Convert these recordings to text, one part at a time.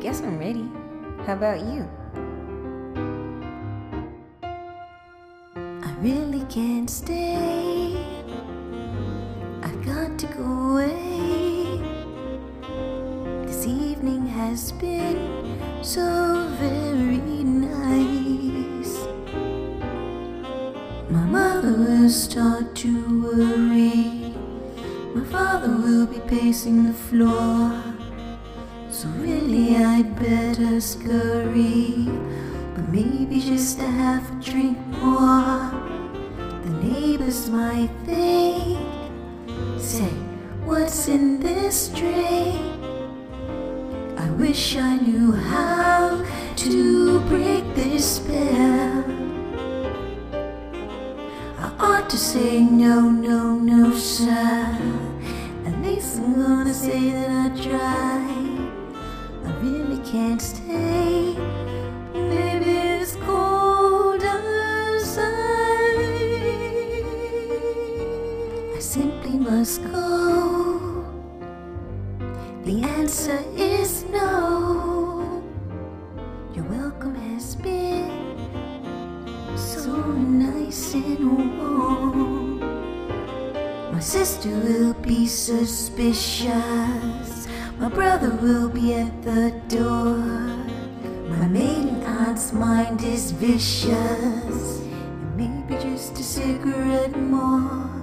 guess I'm ready. How about you? I really can't stay. I've got to go away. This evening has been so very nice. My mother will start to worry. My father will be pacing the floor. I'd better scurry. But maybe just a half a drink more. The neighbors might think, say, what's in this drink? I wish I knew how to break this spell. I ought to say no, no, no, sir. At least I'm gonna say that I simply must go. The answer is no. Your welcome has been so nice and warm. My sister will be suspicious. My brother will be at the door. My maiden aunt's mind is vicious. And maybe just a cigarette more.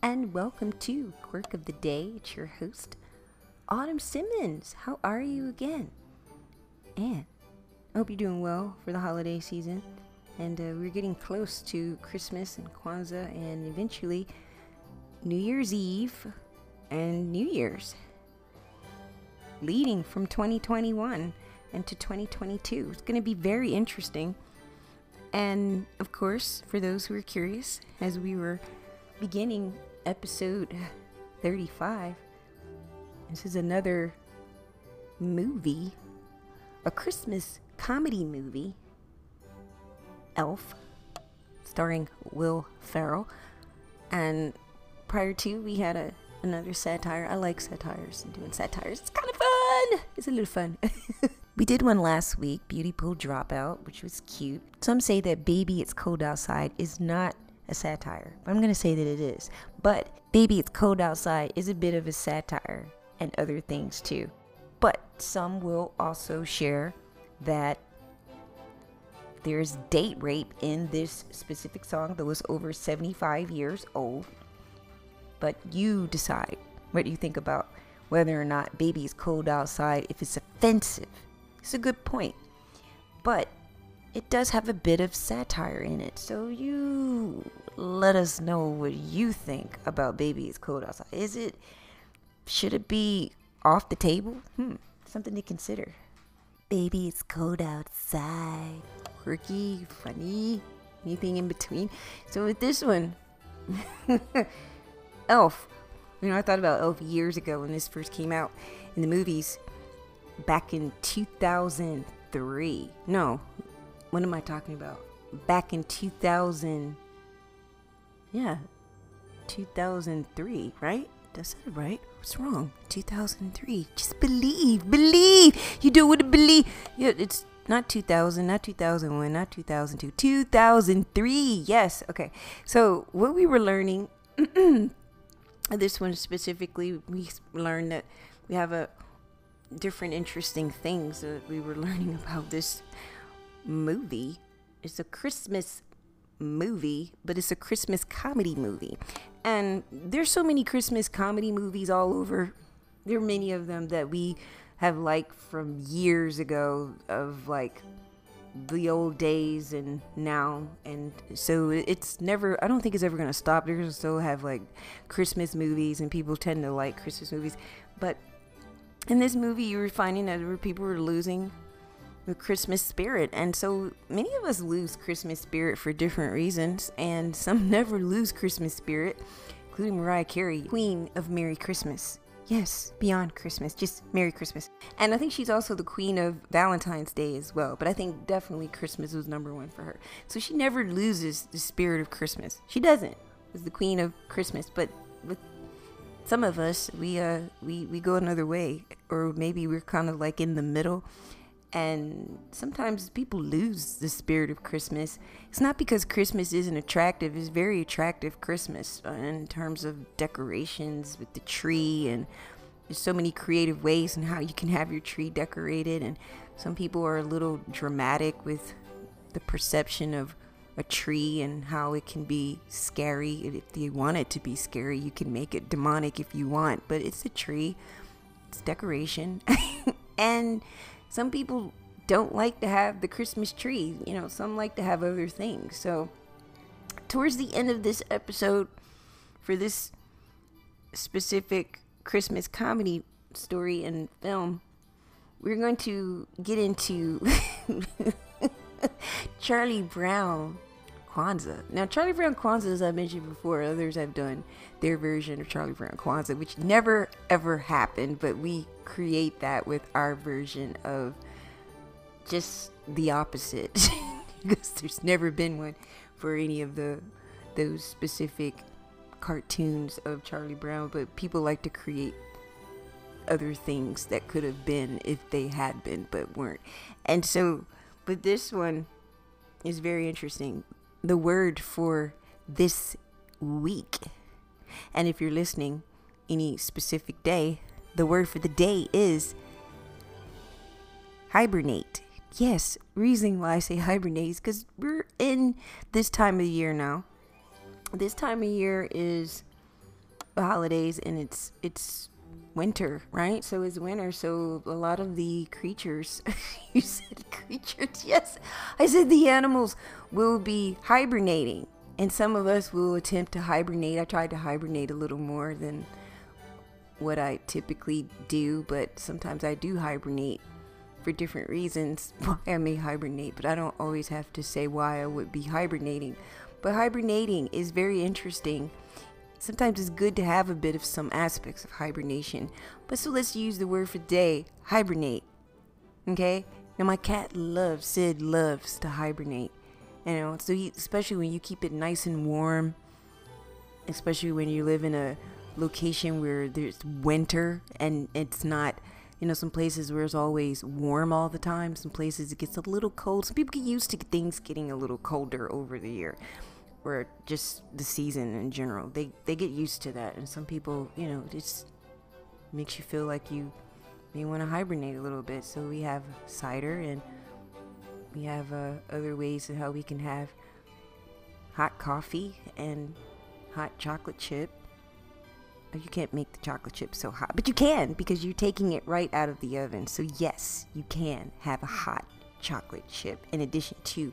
And welcome to Quirk of the Day. It's your host, Autumn Simmons. How are you again? And I hope you're doing well for the holiday season. And uh, we're getting close to Christmas and Kwanzaa and eventually New Year's Eve and New Year's. Leading from 2021 into 2022. It's going to be very interesting. And of course, for those who are curious, as we were beginning episode 35, this is another movie, a Christmas comedy movie, Elf, starring Will Ferrell. And prior to, we had a another satire. I like satires and doing satires. It's kind of fun. It's a little fun. we did one last week, Beauty Pool Dropout, which was cute. Some say that Baby It's Cold Outside is not a satire, but I'm to say that it is. But Baby It's Cold Outside is a bit of a satire and other things too. But some will also share that there's date rape in this specific song that was over 75 years old. But you decide what you think about whether or not baby is cold outside, if it's offensive. It's a good point. But it does have a bit of satire in it. So you let us know what you think about baby is cold outside. Is it should it be off the table? Hmm, something to consider. Baby, it's cold outside. Quirky, funny, anything in between. So with this one, Elf. You know, I thought about Elf years ago when this first came out in the movies back in 2003. No, what am I talking about? Back in 2000. Yeah, 2003, right? I it right? What's wrong? 2003. Just believe. Believe. You do what believe. Yeah, it's not 2000, not 2001, not 2002. 2003. Yes. Okay. So, what we were learning, this one specifically, we learned that we have a different interesting things that we were learning about this movie. It's a Christmas movie, but it's a Christmas comedy movie. And there's so many Christmas comedy movies all over. There are many of them that we have liked from years ago of like the old days and now and so it's never i don't think it's ever going to stop they're going to still have like christmas movies and people tend to like christmas movies but in this movie you were finding that people were losing the christmas spirit and so many of us lose christmas spirit for different reasons and some never lose christmas spirit including mariah carey queen of merry christmas Yes, beyond Christmas, just Merry Christmas. And I think she's also the queen of Valentine's Day as well, but I think definitely Christmas was number one for her. So she never loses the spirit of Christmas. She doesn't. As the queen of Christmas, but with some of us, we uh we we go another way, or maybe we're kind of like in the middle. And sometimes people lose the spirit of Christmas. It's not because Christmas isn't attractive. It's very attractive Christmas uh, in terms of decorations with the tree and there's so many creative ways and how you can have your tree decorated and some people are a little dramatic with the perception of a tree and how it can be scary if you want it to be scary you can make it demonic if you want but it's a tree it's decoration and some people don't like to have the Christmas tree. You know, some like to have other things. So, towards the end of this episode, for this specific Christmas comedy story and film, we're going to get into Charlie Brown Kwanzaa. Now, Charlie Brown Kwanzaa, as I mentioned before, others have done their version of Charlie Brown Kwanzaa, which never ever happened, but we create that with our version of just the opposite because there's never been one for any of the those specific cartoons of Charlie Brown, but people like to create other things that could have been if they had been but weren't. And so, but this one is very interesting the word for this week. And if you're listening any specific day, the word for the day is hibernate. Yes, reason why I say hibernate is because we're in this time of year now. This time of year is the holidays and it's it's winter, right? So it's winter. So a lot of the creatures, you said creatures, yes. I said the animals will be hibernating. And some of us will attempt to hibernate. I tried to hibernate a little more than what I typically do, but sometimes I do hibernate for different reasons why I may hibernate, but I don't always have to say why I would be hibernating. But hibernating is very interesting sometimes it's good to have a bit of some aspects of hibernation. But so let's use the word for day hibernate. Okay? Now, my cat loves, Sid loves to hibernate. You know, so he, especially when you keep it nice and warm, especially when you live in a location where there's winter and it's not, you know, some places where it's always warm all the time, some places it gets a little cold. Some people get used to things getting a little colder over the year or just the season in general. They they get used to that, and some people, you know, it just makes you feel like you may want to hibernate a little bit. So we have cider, and we have uh, other ways of how we can have hot coffee and hot chocolate chip. Oh, you can't make the chocolate chip so hot, but you can because you're taking it right out of the oven. So yes, you can have a hot chocolate chip in addition to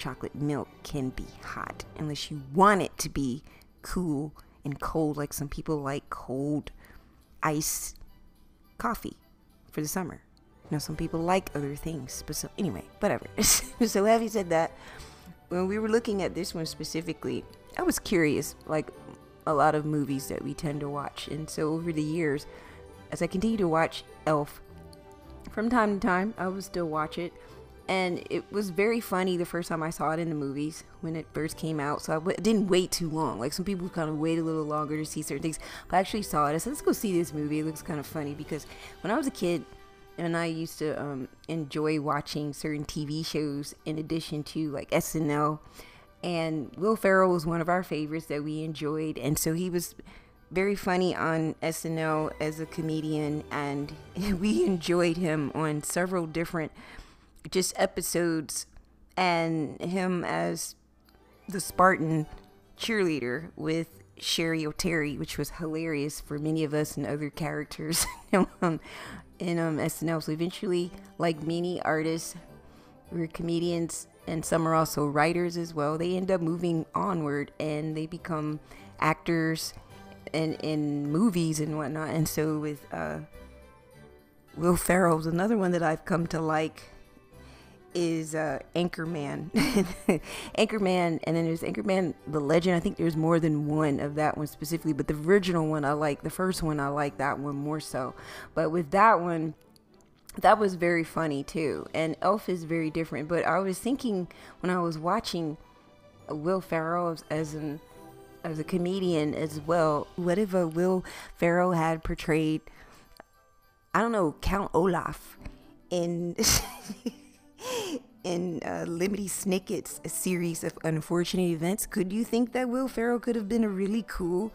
chocolate milk can be hot unless you want it to be cool and cold, like some people like cold ice coffee for the summer. You know, some people like other things, but so anyway, whatever. so having said that, when we were looking at this one specifically, I was curious, like a lot of movies that we tend to watch, and so over the years, as I continue to watch Elf, from time to time, I would still watch it and it was very funny the first time I saw it in the movies when it first came out. So I w- didn't wait too long. Like some people kind of wait a little longer to see certain things, but I actually saw it. I said, "Let's go see this movie. It looks kind of funny." Because when I was a kid, and I used to um, enjoy watching certain TV shows in addition to like SNL, and Will Ferrell was one of our favorites that we enjoyed, and so he was very funny on SNL as a comedian, and we enjoyed him on several different just episodes and him as the Spartan cheerleader with Cheri Oteri, which was hilarious for many of us and other characters um, in um, SNL. So eventually, like many artists, we're comedians and some are also writers as well. They end up moving onward and they become actors in in movies and whatnot. And so with uh, Will Ferrell's another one that I've come to like is uh, Anchorman. Anchorman, and then there's Anchorman the Legend. I think there's more than one of that one specifically, but the original one I like. The first one I like that one more so. But with that one, that was very funny too. And Elf is very different. But I was thinking when I was watching Will Ferrell as, an as a comedian as well, what if a Will Ferrell had portrayed I don't know Count Olaf in in uh, Lemony Snicket's a series of unfortunate events? Could you think that Will Ferrell could have been a really cool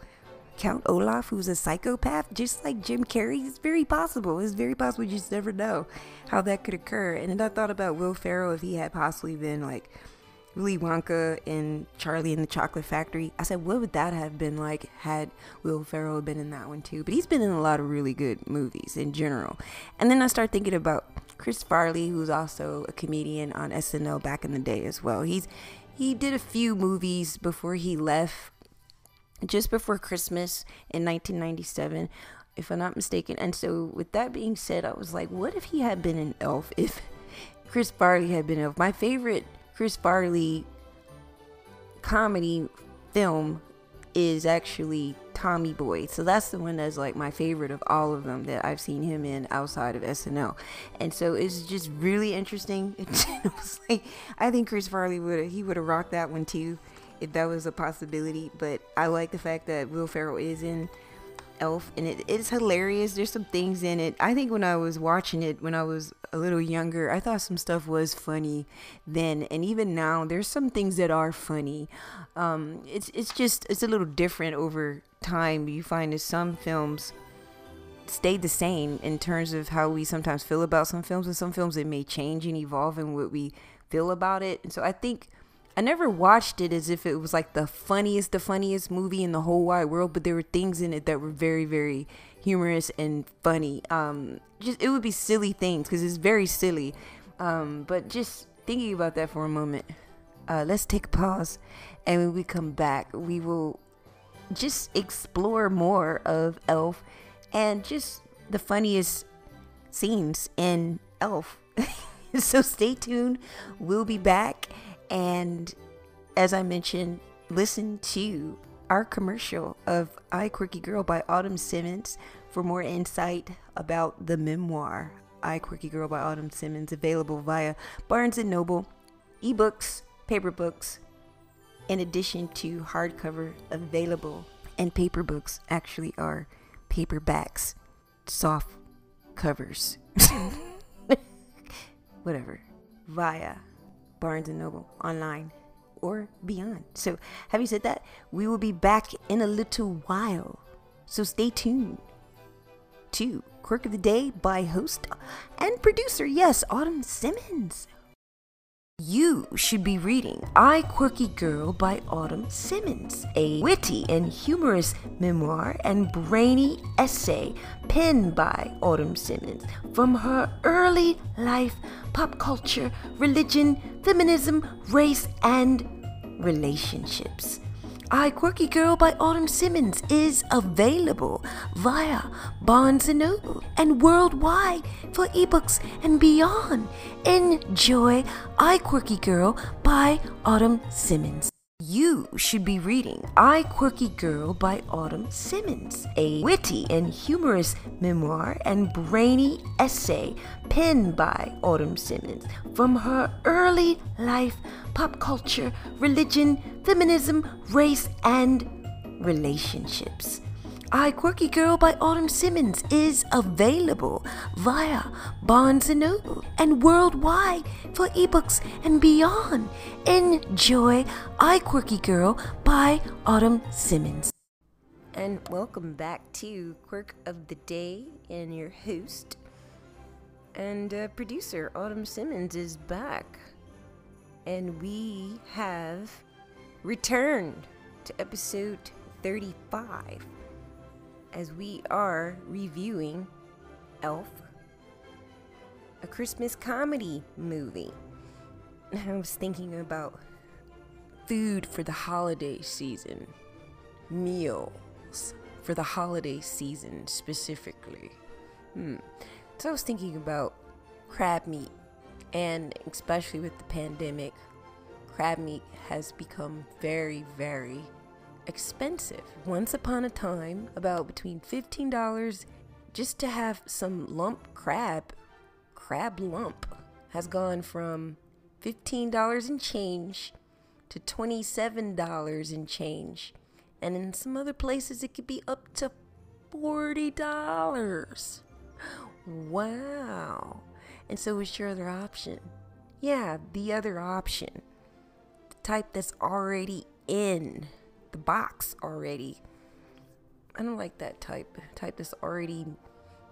Count Olaf, who's a psychopath, just like Jim Carrey, it's very possible. It's very possible. You just never know how that could occur. And then I thought about Will Ferrell if he had possibly been like Willy Wonka and Charlie and the Chocolate Factory. I said, what would that have been like had Will Ferrell been in that one too? But he's been in a lot of really good movies in general. And then I start thinking about Chris Farley, who's also a comedian on SNL back in the day as well. He's he did a few movies before he left just before Christmas in 1997, if I'm not mistaken. And so, with that being said, I was like, what if he had been an elf? If Chris Farley had been elf? My favorite Chris Farley comedy film is actually Tommy Boy. So that's the one that's like my favorite of all of them that I've seen him in outside of SNL. And so it's just really interesting. like I think Chris Farley would he would have rocked that one too if that was a possibility. But I like the fact that Will Ferrell is in Elf, and it, it's hilarious. There's some things in it. I think when I was watching it when I was a little younger, I thought some stuff was funny then, and even now, there's some things that are funny. Um, it's it's just it's a little different over time. You find that some films stay the same in terms of how we sometimes feel about some films, and some films it may change and evolve in what we feel about it. And so I think I never watched it as if it was like the funniest, the funniest movie in the whole wide world, but there were things in it that were very, very humorous and funny. Um, just it would be silly things because it's very silly. Um, but just thinking about that for a moment, uh, let's take a pause, and when we come back, we will just explore more of Elf and just the funniest scenes in Elf. so stay tuned. We'll be back and as I mentioned, listen to our commercial of I Quirky Girl by Autumn Simmons for more insight about the memoir I Quirky Girl by Autumn Simmons available via Barnes & Noble, ebooks, paper books, in addition to hardcover available and paper books actually are paperbacks, soft covers. Whatever. Via Barnes and Noble online or beyond. So, having said that, we will be back in a little while. So, stay tuned to Quirk of the Day by host and producer, yes, Autumn Simmons. You should be reading I Quirky Girl by Autumn Simmons, a witty and humorous memoir and brainy essay penned by Autumn Simmons from her early life, pop culture, religion, feminism, race, and relationships. I Quirky Girl by Autumn Simmons is available via Barnes & Noble and worldwide for ebooks and beyond. Enjoy I Quirky Girl by Autumn Simmons. You should be reading I Quirky Girl by Autumn Simmons, a witty and humorous memoir and brainy essay penned by Autumn Simmons from her early life, pop culture, religion, feminism, race, and relationships. I Quirky Girl by Autumn Simmons is available via Barnes & Noble and worldwide for ebooks and beyond. Enjoy I Quirky Girl by Autumn Simmons. And welcome back to Quirk of the Day and your host and uh, producer Autumn Simmons is back. And we have returned to episode 35 as we are reviewing Elf, a Christmas comedy movie. I was thinking about food for the holiday season, meals for the holiday season specifically. Hmm. So I was thinking about crab meat, and especially with the pandemic, crab meat has become very, very expensive. Once upon a time, about between $15 just to have some lump crab, crab lump, has gone from $15 and change to $27 and change. And in some other places, it could be up to $40. Wow. And so, is your other option? Yeah, the other option. The type that's already in the box already. I don't like that type. Type that's already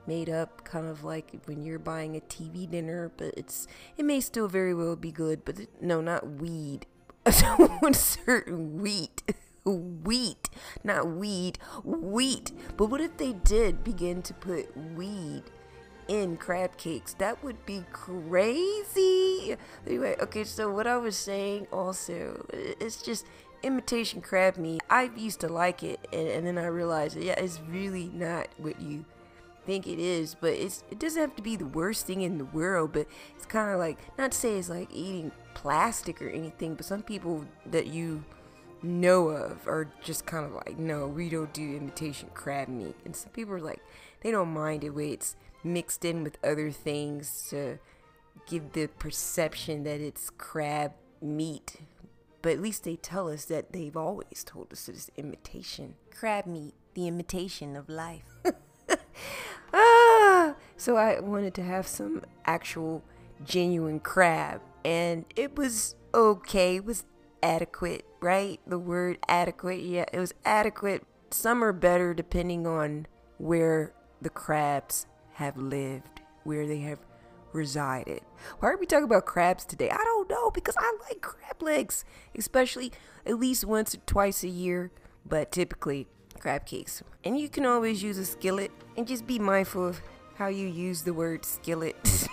made up, kind of like when you're buying a TV dinner, but it's it may still very well be good, but it, no, not weed. certain wheat. wheat, not weed, wheat. But what if they did begin to put weed in crab cakes? That would be crazy. Anyway, okay, so what I was saying also, it's just imitation crab meat. I used to like it, and, and then I realized, yeah, it's really not what you think it is, but it's it doesn't have to be the worst thing in the world, but it's kind of like not to say it's like eating plastic or anything, but some people that you know of are just kind of like, no, we don't do imitation crab meat, and some people are like, they don't mind it when it's mixed in with other things to give the perception that it's crab meat. But at least they tell us that they've always told us it's imitation. Crab meat, the imitation of life. ah! So I wanted to have some actual genuine crab and it was okay. It was adequate, right? The word adequate, yeah, it was adequate. Some are better depending on where the crabs have lived, where they have resided. Why are we talking about crabs today? I don't know because I like crab legs, especially at least once or twice a year, but typically crab cakes. And you can always use a skillet and just be mindful of how you use the word skillet.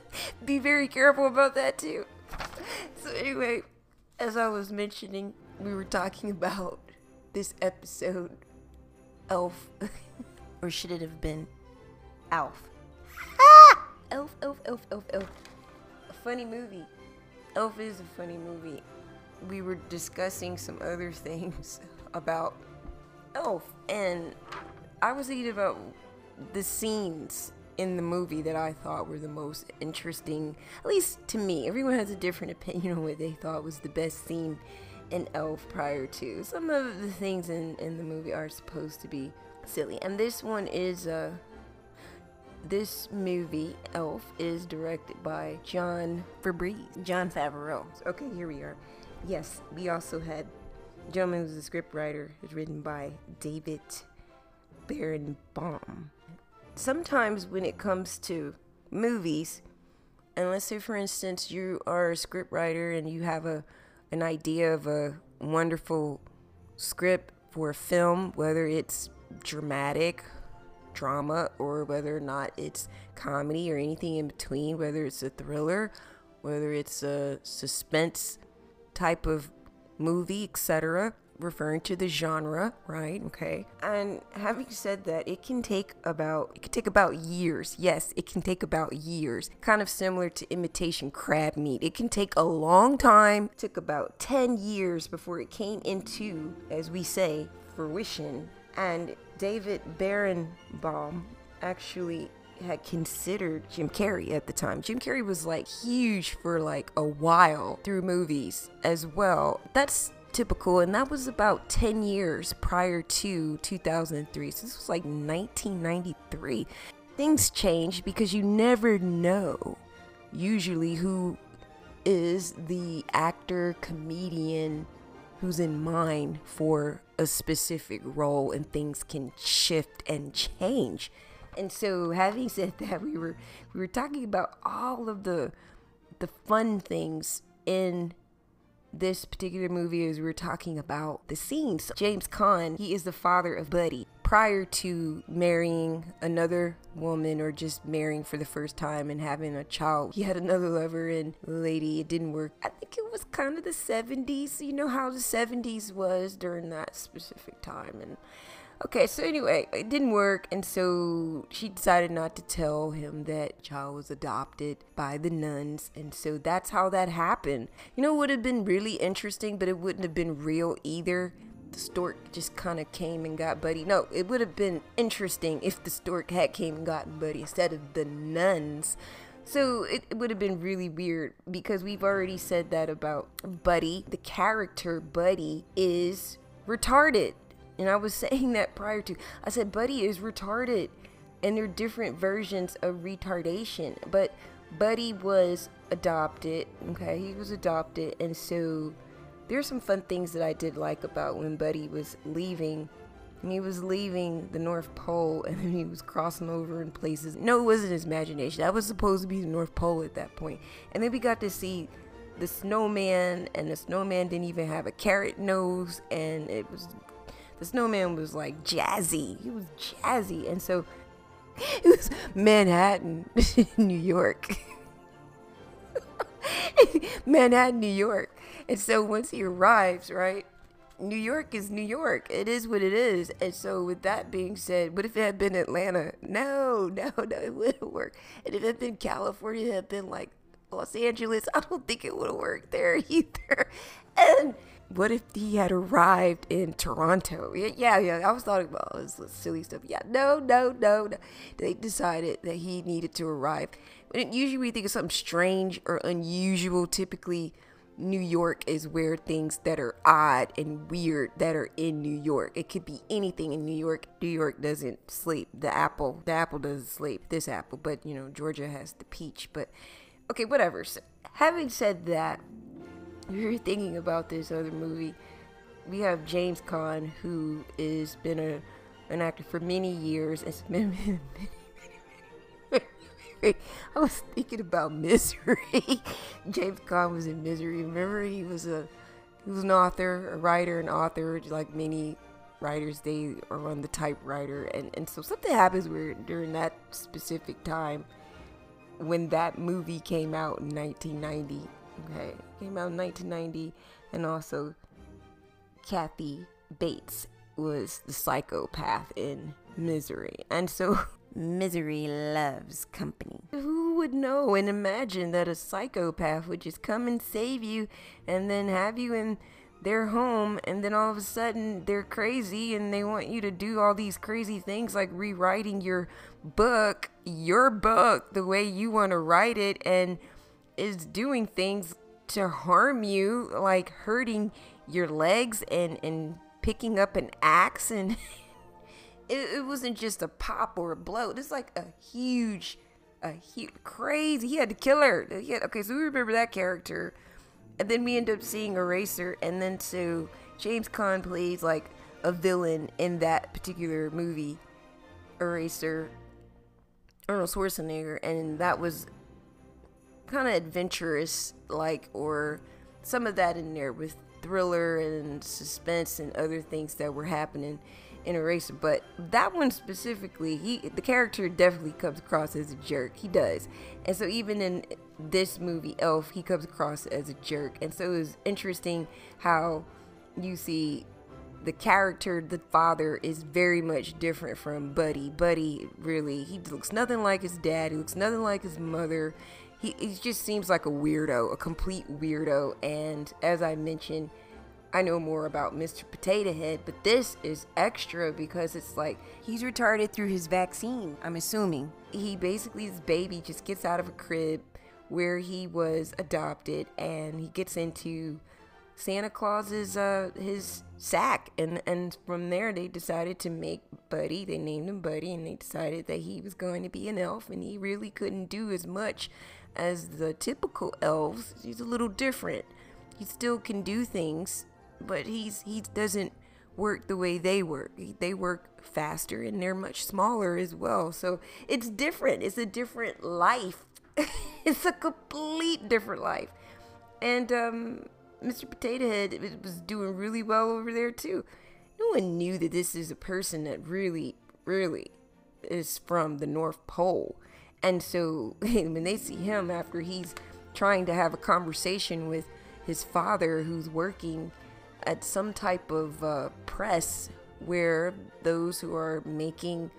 be very careful about that too. So, anyway, as I was mentioning, we were talking about this episode, Elf. or should it have been Alf? Elf, Elf, Elf, Elf, Elf. A funny movie. Elf is a funny movie. We were discussing some other things about Elf, and I was thinking about the scenes in the movie that I thought were the most interesting, at least to me. Everyone has a different opinion on what they thought was the best scene in Elf prior to. Some of the things in, in the movie are supposed to be silly. And this one is, uh, this movie, Elf, is directed by John Fabrice. Jon Favreau. Okay, here we are. Yes, we also had gentleman who's a scriptwriter. It's written by David Berenbaum sometimes when it comes to movies, and let's say for instance you are a scriptwriter and you have a an idea of a wonderful script for a film, whether it's dramatic, drama, or whether or not it's comedy or anything in between, whether it's a thriller, whether it's a suspense type of movie, etc referring to the genre, right? Okay. And having said that, it can take about it can take about years. Yes, it can take about years. Kind of similar to imitation crab meat. It can take a long time. It took about 10 years before it came into, as we say, fruition. And David Berenbaum actually had considered Jim Carrey at the time. Jim Carrey was like huge for like a while through movies as well. That's typical, and that was about 10 years prior to 2003. So this was like 1993. Things change because you never know usually who is the actor, comedian who's in mind for a specific role, and things can shift and change. And so, having said that, we were we were talking about all of the the fun things in this particular movie as we were talking about the scenes. James Caan, he is the father of Buddy, prior to marrying another woman or just marrying for the first time and having a child. He had another lover and lady, it didn't work. I think it was kind of the 70s. You know how the 70s was during that specific time. And okay, so anyway, it didn't work. And so she decided not to tell him that child was adopted by the nuns. And so that's how that happened. You know, it would have been really interesting, but it wouldn't have been real either the stork just kind of came and got Buddy. No, it would have been interesting if the stork had came and gotten Buddy instead of the nuns. So it, it would have been really weird because we've already said that about Buddy. The character Buddy is retarded. And I was saying that prior to. I said Buddy is retarded. And there are different versions of retardation. But Buddy was adopted. Okay, he was adopted. And so there's some fun things that I did like about when Buddy was leaving. And he was leaving the North Pole and then he was crossing over in places. No, it wasn't his imagination. That was supposed to be the North Pole at that point. And then we got to see the snowman, and the snowman didn't even have a carrot nose. And it was, the snowman was like jazzy. He was jazzy. And so it was Manhattan, New York. Manhattan, New York. And so once he arrives, right, New York is New York. It is what it is. And so, with that being said, what if it had been Atlanta? No, no, no, it wouldn't work. And if it had been California, it had been like Los Angeles, I don't think it would have worked there either. And what if he had arrived in Toronto? Yeah, yeah. I was talking about all this silly stuff. Yeah, no, no, no, no. They decided that he needed to arrive. But usually we think of something strange or unusual, typically New York is where things that are odd and weird that are in New York. It could be anything in New York. New York doesn't sleep. The apple, the apple doesn't sleep. This apple, but you know, Georgia has the peach. But okay, whatever. So, having said that, you're thinking about this other movie. We have James Caan, who has been a an actor for many years. It's been I was thinking about Misery. James Caan was in Misery. Remember, he was a he was an author, a writer, an author. Like many writers, they are on the typewriter, and and so something happens where during that specific time when that movie came out in 1990. Okay, came out in 1990, and also Kathy Bates was the psychopath in Misery, and so Misery loves company. Who would know and imagine that a psychopath would just come and save you and then have you in their home and then all of a sudden they're crazy and they want you to do all these crazy things like rewriting your book, your book, the way you want to write it and is doing things to harm you, like hurting your legs and and picking up an axe and it, it wasn't just a pop or a blow. It's like a huge, a huge, crazy. He had to kill her. Had, okay, so we remember that character, and then we end up seeing Eraser, and then so James Caan plays like a villain in that particular movie, Eraser. Arnold Schwarzenegger, and that was kind of adventurous, like, or some of that in there with thriller and suspense and other things that were happening in Eraser, but that one specifically, he the character definitely comes across as a jerk. He does, and so even in this movie, Elf, he comes across as a jerk, and so it's interesting how you see the character, the father, is very much different from Buddy. Buddy really, he looks nothing like his dad. He looks nothing like his mother. He, he just seems like a weirdo, a complete weirdo. And as I mentioned, I know more about Mr. Potato Head, but this is extra because it's like he's retarded through his vaccine, I'm assuming. He basically, his baby just gets out of a crib where he was adopted and he gets into Santa Claus's uh his sack and and from there they decided to make Buddy. They named him Buddy and they decided that he was going to be an elf and he really couldn't do as much as the typical elves. He's a little different. He still can do things but he's he doesn't work the way they work. They work faster and they're much smaller as well. So it's different. It's a different life. it's a complete different life. And um, Mr. Potato Head was doing really well over there too. no one knew that this is a person that really, really is from the North Pole. And so when they see him after he's trying to have a conversation with his father who's working at some type of uh, press where those who are making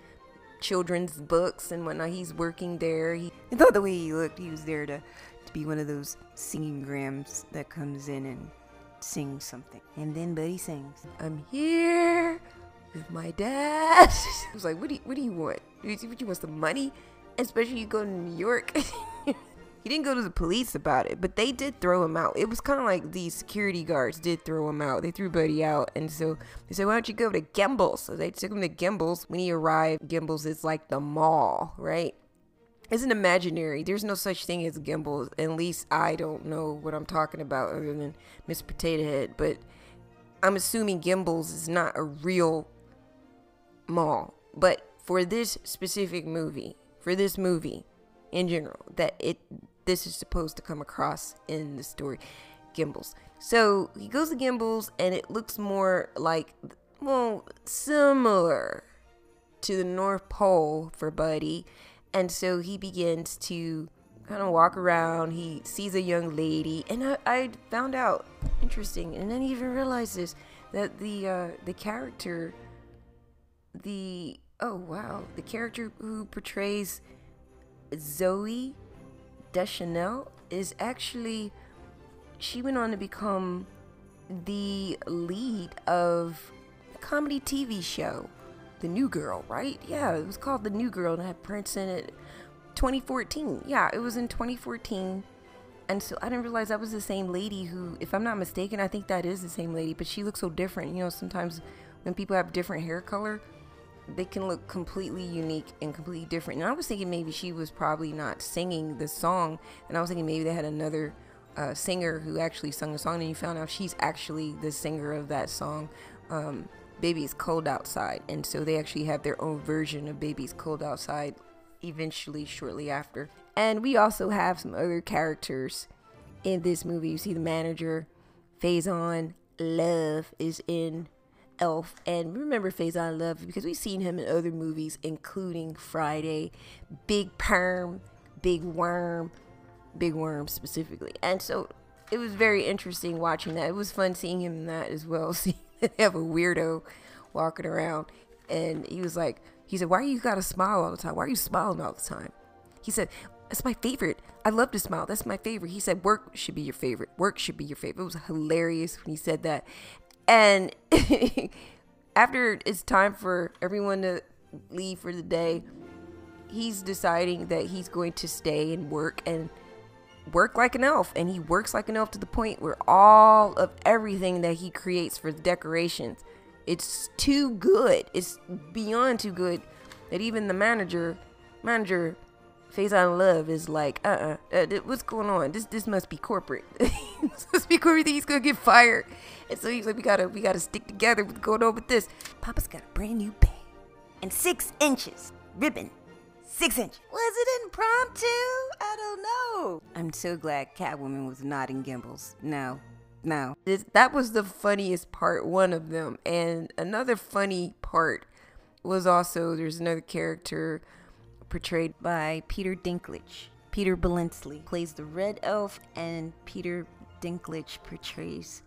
children's books and whatnot, he's working there. He I thought the way he looked, he was there to, to be one of those singing grams that comes in and sings something. And then Buddy sings, I'm here with my dad. I was like, what do you, what do you want? What you want some money? Especially you go to New York. he didn't go to the police about it, but they did throw him out. It was kind of like the security guards did throw him out. They threw Buddy out, and so they said, "Why don't you go to Gimbels?" So they took him to Gimbels. When he arrived, Gimbels is like the mall, right? It's an imaginary. There's no such thing as Gimbels. At least I don't know what I'm talking about, other than Miss Potato Head. But I'm assuming Gimbels is not a real mall. But for this specific movie, for this movie in general, that it this is supposed to come across in the story, Gimbels. So he goes to Gimbels, and it looks more like, well, similar to the North Pole for Buddy. And so he begins to kind of walk around. He sees a young lady, and I, I found out interesting, and then he even realizes that the uh, the character, the oh wow, the character who portrays Zooey Deschanel is actually she went on to become the lead of a comedy TV show, The New Girl, right? Yeah, it was called The New Girl and had Prince in it. 2014. Yeah, it was in 2014. And so I didn't realize that was the same lady who, if I'm not mistaken, I think that is the same lady, but she looks so different. You know, sometimes when people have different hair color, they can look completely unique and completely different. And I was thinking maybe she was probably not singing the song, and I was thinking maybe they had another uh, singer who actually sung the song, and you found out she's actually the singer of that song. Um, Baby It's Cold Outside, and so they actually have their own version of Baby It's Cold Outside eventually, shortly after. And we also have some other characters in this movie. You see the manager, Faizon Love is in Elf, and remember Faizon Love because we've seen him in other movies, including Friday, Big Perm, Big Worm, Big Worm specifically. And so it was very interesting watching that. It was fun seeing him in that as well. See, they have a weirdo walking around, and he was like, he said, "Why you gotta smile all the time? Why are you smiling all the time?" He said, "That's my favorite. I love to smile. That's my favorite." He said, "Work should be your favorite. Work should be your favorite." It was hilarious when he said that. And after it's time for everyone to leave for the day, he's deciding that he's going to stay and work and work like an elf. And he works like an elf to the point where all of everything that he creates for the decorations, it's too good. It's beyond too good that even the manager, manager Faizon Love is like, uh-uh, uh, what's going on? This this must be corporate. this must be corporate. He's gonna get fired. And so he's like, we gotta we gotta stick together. What's going on with this? Papa's got a brand new bag and six inches ribbon. Six inches. Was it impromptu? I don't know. I'm so glad Catwoman was not in Gimbels. No, no. This, that was the funniest part, one of them. And another funny part was also there's another character portrayed by Peter Dinklage. Peter Billingsley plays the red elf, and Peter Dinklage portrays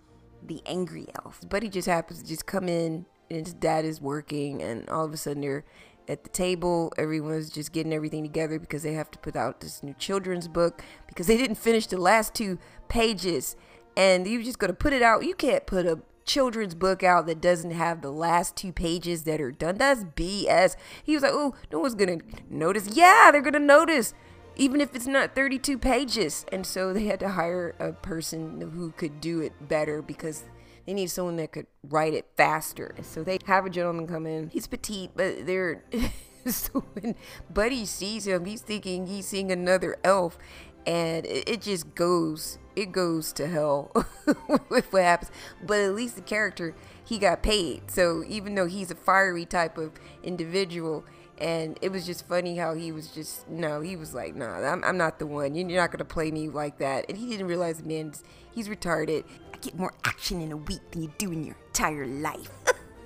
the angry elf. He just happens to just come in, and his dad is working, and all of a sudden they're at the table. Everyone's just getting everything together because they have to put out this new children's book because they didn't finish the last two pages. And you're just gonna put it out. You can't put a children's book out that doesn't have the last two pages that are done. That's BS. He was like, oh, no one's gonna notice. Yeah, they're gonna notice, even if it's not 32 pages. And so they had to hire a person who could do it better because they need someone that could write it faster. So they have a gentleman come in. He's petite, but they're. so when Buddy sees him, he's thinking he's seeing another elf, and it, it just goes it goes to hell with what happens. But at least the character he got paid. So even though he's a fiery type of individual, and it was just funny how he was just no, he was like, nah, I'm, I'm not the one. You're not gonna play me like that. And he didn't realize, man, he's retarded. I get more action in a week than you do in your entire life.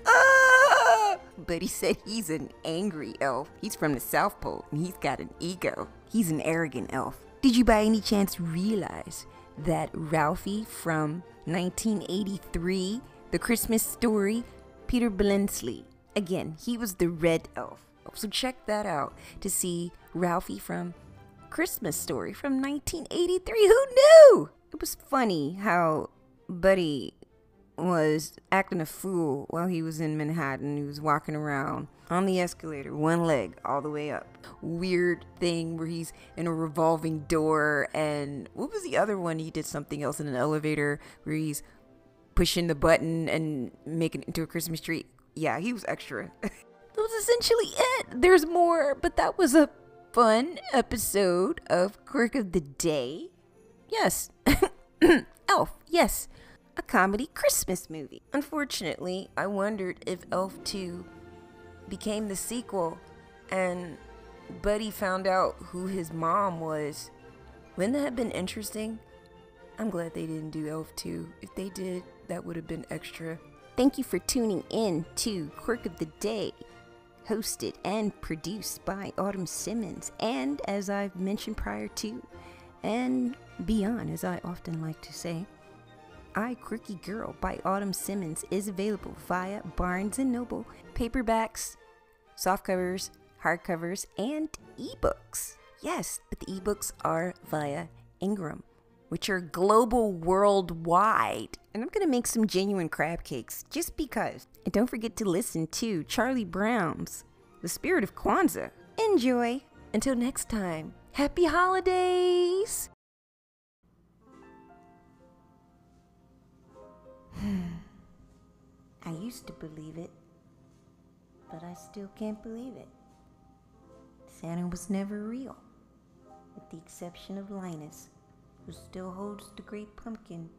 but he said he's an angry elf. He's from the South Pole and he's got an ego. He's an arrogant elf. Did you by any chance realize that Ralphie from 1983, The Christmas Story, Peter Billingsley, again, he was the red elf. So check that out to see Ralphie from Christmas Story from 1983. Who knew? It was funny how Buddy was acting a fool while he was in Manhattan. He was walking around on the escalator, one leg all the way up. Weird thing where he's in a revolving door. And what was the other one? He did something else in an elevator where he's pushing the button and making it into a Christmas tree. Yeah, he was extra. that was essentially it. There's more, but that was a fun episode of Quirk of the Day. Yes. Elf, yes a comedy Christmas movie. Unfortunately, I wondered if Elf 2 became the sequel and Buddy found out who his mom was. Wouldn't that have been interesting? I'm glad they didn't do Elf 2. If they did, that would have been extra. Thank you for tuning in to Quirk of the Day, hosted and produced by Autumn Simmons, and as I've mentioned prior to, and beyond, as I often like to say, I Quirky Girl by Autumn Simmons is available via Barnes & Noble, paperbacks, softcovers, hardcovers, and ebooks. Yes, but the ebooks are via Ingram, which are global worldwide. And I'm going to make some genuine crab cakes just because. And don't forget to listen to Charlie Brown's The Spirit of Kwanzaa. Enjoy. Until next time, happy holidays! I used to believe it, but I still can't believe it. Santa was never real, with the exception of Linus, who still holds the great pumpkin,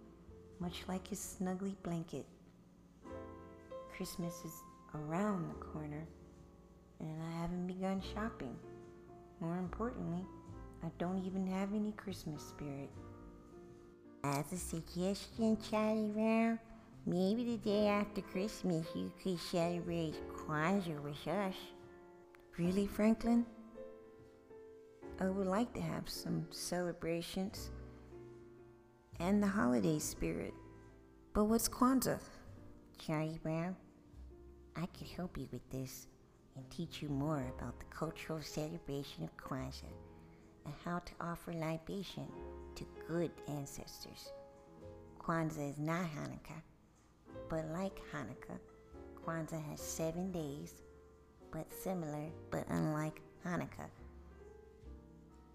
much like his snuggly blanket. Christmas is around the corner, and I haven't begun shopping. More importantly, I don't even have any Christmas spirit. As a suggestion, Charlie Brown, maybe the day after Christmas you could celebrate Kwanzaa with us. Really, Franklin? I would like to have some celebrations and the holiday spirit. But what's Kwanzaa? Charlie Brown, I could help you with this and teach you more about the cultural celebration of Kwanzaa and how to offer libation to good ancestors. Kwanzaa is not Hanukkah, but like Hanukkah, Kwanzaa has seven days, but similar but unlike Hanukkah.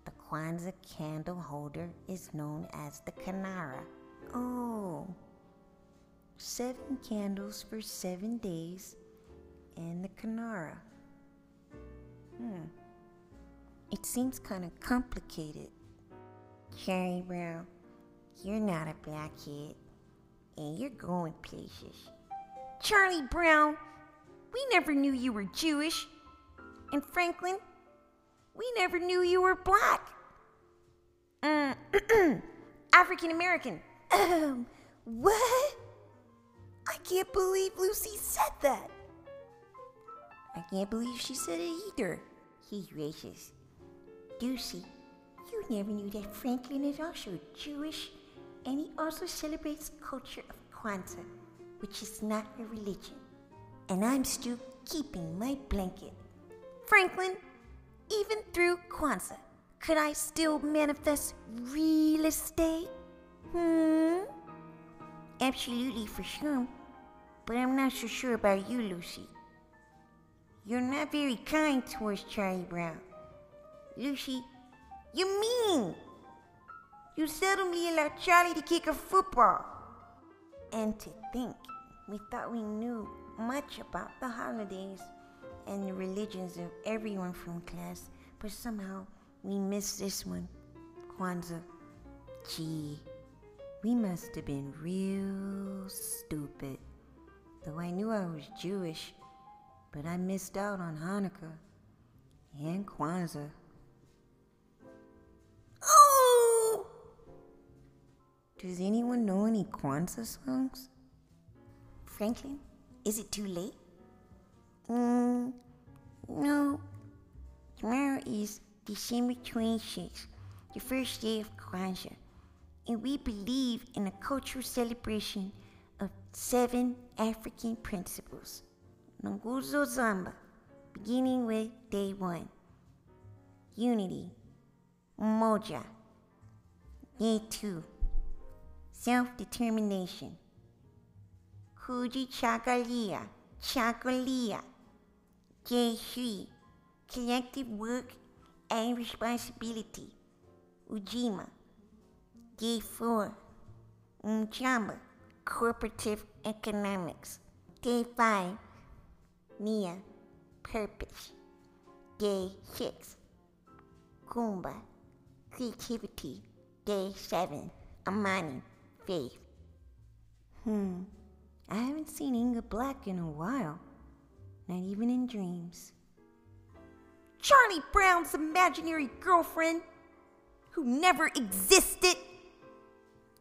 The Kwanzaa candle holder is known as the Kinara. Oh, seven candles for seven days and the Kinara. Hmm. It seems kind of complicated. Charlie Brown, you're not a black kid, and you're going places. Charlie Brown, we never knew you were Jewish. And Franklin, we never knew you were black. Mm, African American. Um, what? I can't believe Lucy said that. I can't believe she said it either. He's racist. Lucy, you never knew that Franklin is also Jewish, and he also celebrates culture of Kwanzaa, which is not a religion. And I'm still keeping my blanket. Franklin, even through Kwanzaa, could I still manifest real estate? Hmm? Absolutely for sure, but I'm not so sure about you, Lucy. You're not very kind towards Charlie Brown. Lucy, you mean? You seldomly allow Charlie to kick a football. And to think, we thought we knew much about the holidays and the religions of everyone from class, but somehow we missed this one Kwanzaa. Gee, we must have been real stupid. Though I knew I was Jewish, but I missed out on Hanukkah and Kwanzaa. Does anyone know any Kwanzaa songs? Franklin, is it too late? Mm, no. Tomorrow is December 26th, the first day of Kwanzaa, and we believe in a cultural celebration of seven African principles. Nguzo Saba, beginning with day one. Unity, Moja. Day two, self-determination. Kuji Chagalia, Chagalia. Day three, collective work and responsibility. Ujima. Day four, Mjamba, cooperative economics. Day five, Nia, purpose. Day six, Kuumba, creativity. Day seven, Amani, faith. Hmm, I haven't seen Inga Black in a while, not even in dreams. Charlie Brown's imaginary girlfriend, who never existed.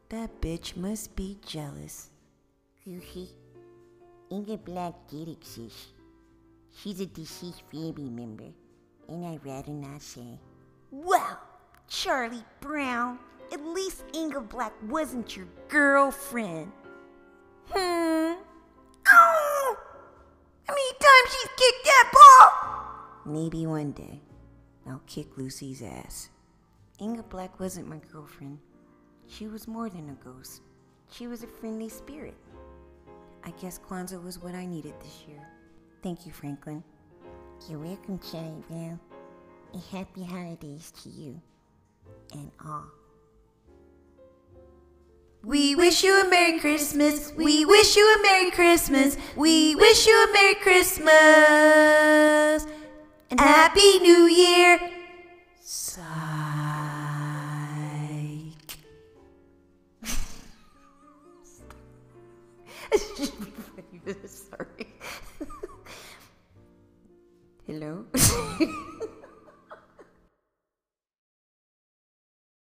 That bitch must be jealous. Goofy, Inga Black did exist. She's a deceased family member, and I'd rather not say. Well, Charlie Brown, at least Inga Black wasn't your girlfriend. Hmm. Oh! How many times she's kicked that ball? Maybe one day I'll kick Lucy's ass. Inga Black wasn't my girlfriend. She was more than a ghost. She was a friendly spirit. I guess Kwanzaa was what I needed this year. Thank you, Franklin. You're welcome, Charlie Brown. And happy holidays to you and all. We wish you a Merry Christmas. We wish you a Merry Christmas. We wish you a Merry Christmas. And Happy New Year. Sorry.